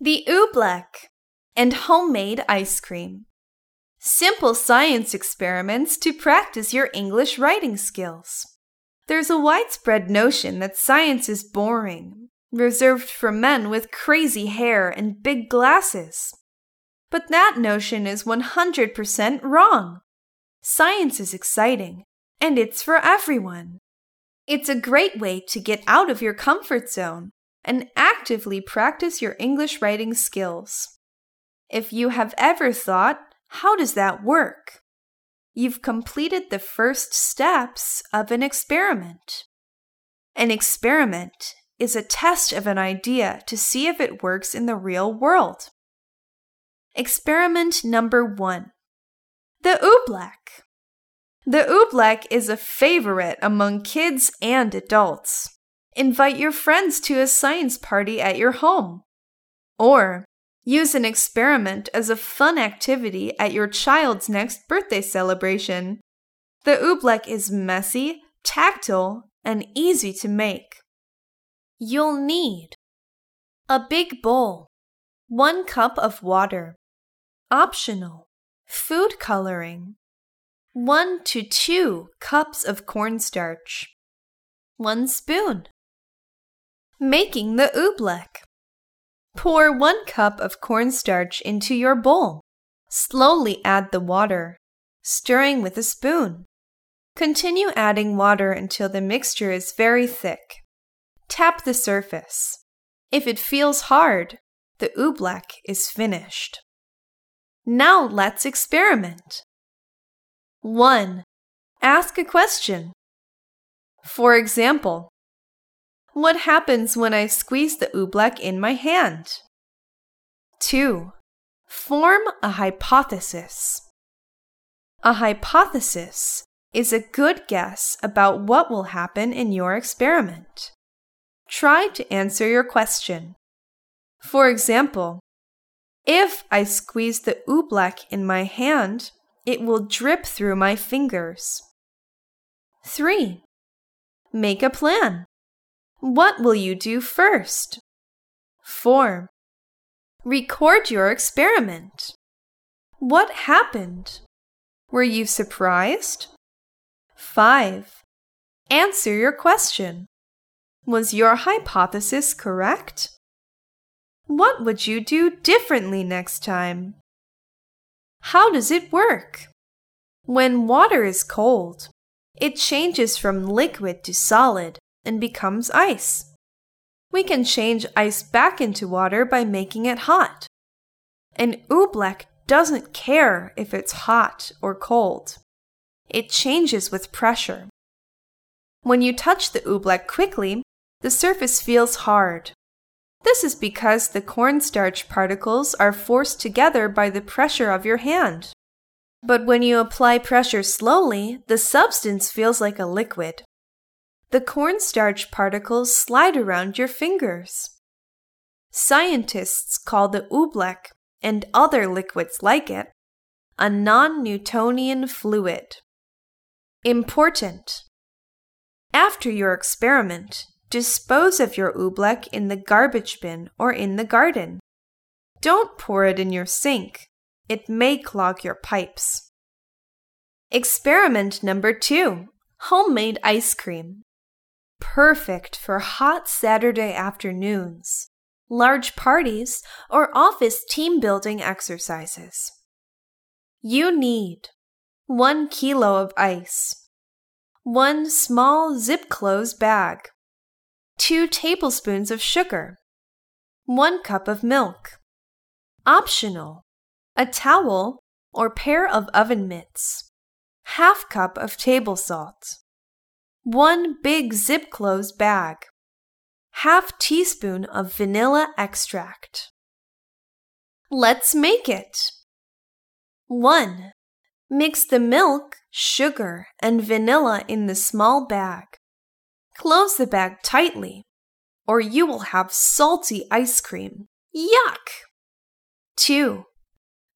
The oobleck and homemade ice cream. Simple science experiments to practice your English writing skills. There's a widespread notion that science is boring, reserved for men with crazy hair and big glasses. But that notion is 100% wrong. Science is exciting, and it's for everyone. It's a great way to get out of your comfort zone and actively practice your English writing skills. If you have ever thought, how does that work? You've completed the first steps of an experiment. An experiment is a test of an idea to see if it works in the real world. Experiment number one The oobleck. The oobleck is a favorite among kids and adults. Invite your friends to a science party at your home. Or use an experiment as a fun activity at your child's next birthday celebration. The oobleck is messy, tactile, and easy to make. You'll need a big bowl, one cup of water, optional, food coloring, one to two cups of cornstarch, one spoon. Making the oobleck. Pour one cup of cornstarch into your bowl. Slowly add the water, stirring with a spoon. Continue adding water until the mixture is very thick. Tap the surface. If it feels hard, the oobleck is finished. Now let's experiment. 1. Ask a question. For example, what happens when I squeeze the oobleck in my hand? 2. Form a hypothesis. A hypothesis is a good guess about what will happen in your experiment. Try to answer your question. For example, if I squeeze the oobleck in my hand, it will drip through my fingers. 3. Make a plan. What will you do first? 4. Record your experiment. What happened? Were you surprised? 5. Answer your question. Was your hypothesis correct? What would you do differently next time? How does it work? When water is cold, it changes from liquid to solid and becomes ice. We can change ice back into water by making it hot. An oobleck doesn't care if it's hot or cold. It changes with pressure. When you touch the oobleck quickly, the surface feels hard. This is because the cornstarch particles are forced together by the pressure of your hand. But when you apply pressure slowly, the substance feels like a liquid the cornstarch particles slide around your fingers. Scientists call the oobleck and other liquids like it a non Newtonian fluid. Important. After your experiment, dispose of your oobleck in the garbage bin or in the garden. Don't pour it in your sink. It may clog your pipes. Experiment number two homemade ice cream perfect for hot Saturday afternoons, large parties, or office team building exercises. You need 1 kilo of ice, 1 small zip close bag, 2 tablespoons of sugar, 1 cup of milk. Optional a towel or pair of oven mitts, half cup of table salt one big zip close bag, half teaspoon of vanilla extract. Let's make it. 1. Mix the milk, sugar, and vanilla in the small bag. Close the bag tightly, or you will have salty ice cream. Yuck! 2.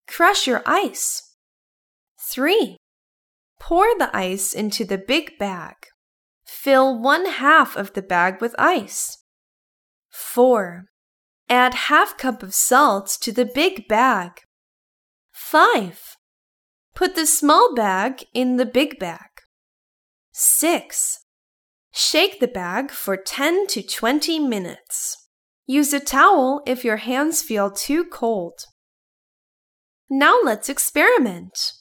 Crush your ice. 3. Pour the ice into the big bag. Fill one half of the bag with ice. 4. Add half cup of salt to the big bag. 5. Put the small bag in the big bag. 6. Shake the bag for 10 to 20 minutes. Use a towel if your hands feel too cold. Now let's experiment.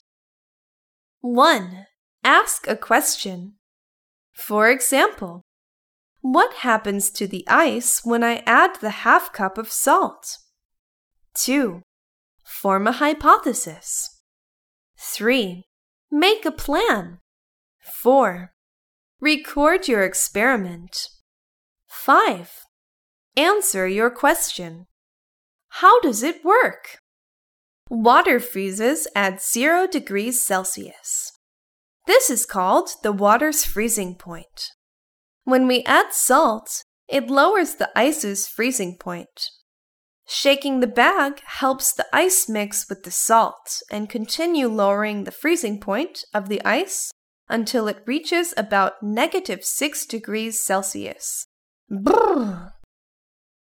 1. Ask a question. For example, what happens to the ice when I add the half cup of salt? 2. Form a hypothesis. 3. Make a plan. 4. Record your experiment. 5. Answer your question. How does it work? Water freezes at 0 degrees Celsius. This is called the water's freezing point. When we add salt, it lowers the ice's freezing point. Shaking the bag helps the ice mix with the salt and continue lowering the freezing point of the ice until it reaches about negative 6 degrees Celsius. Brrr.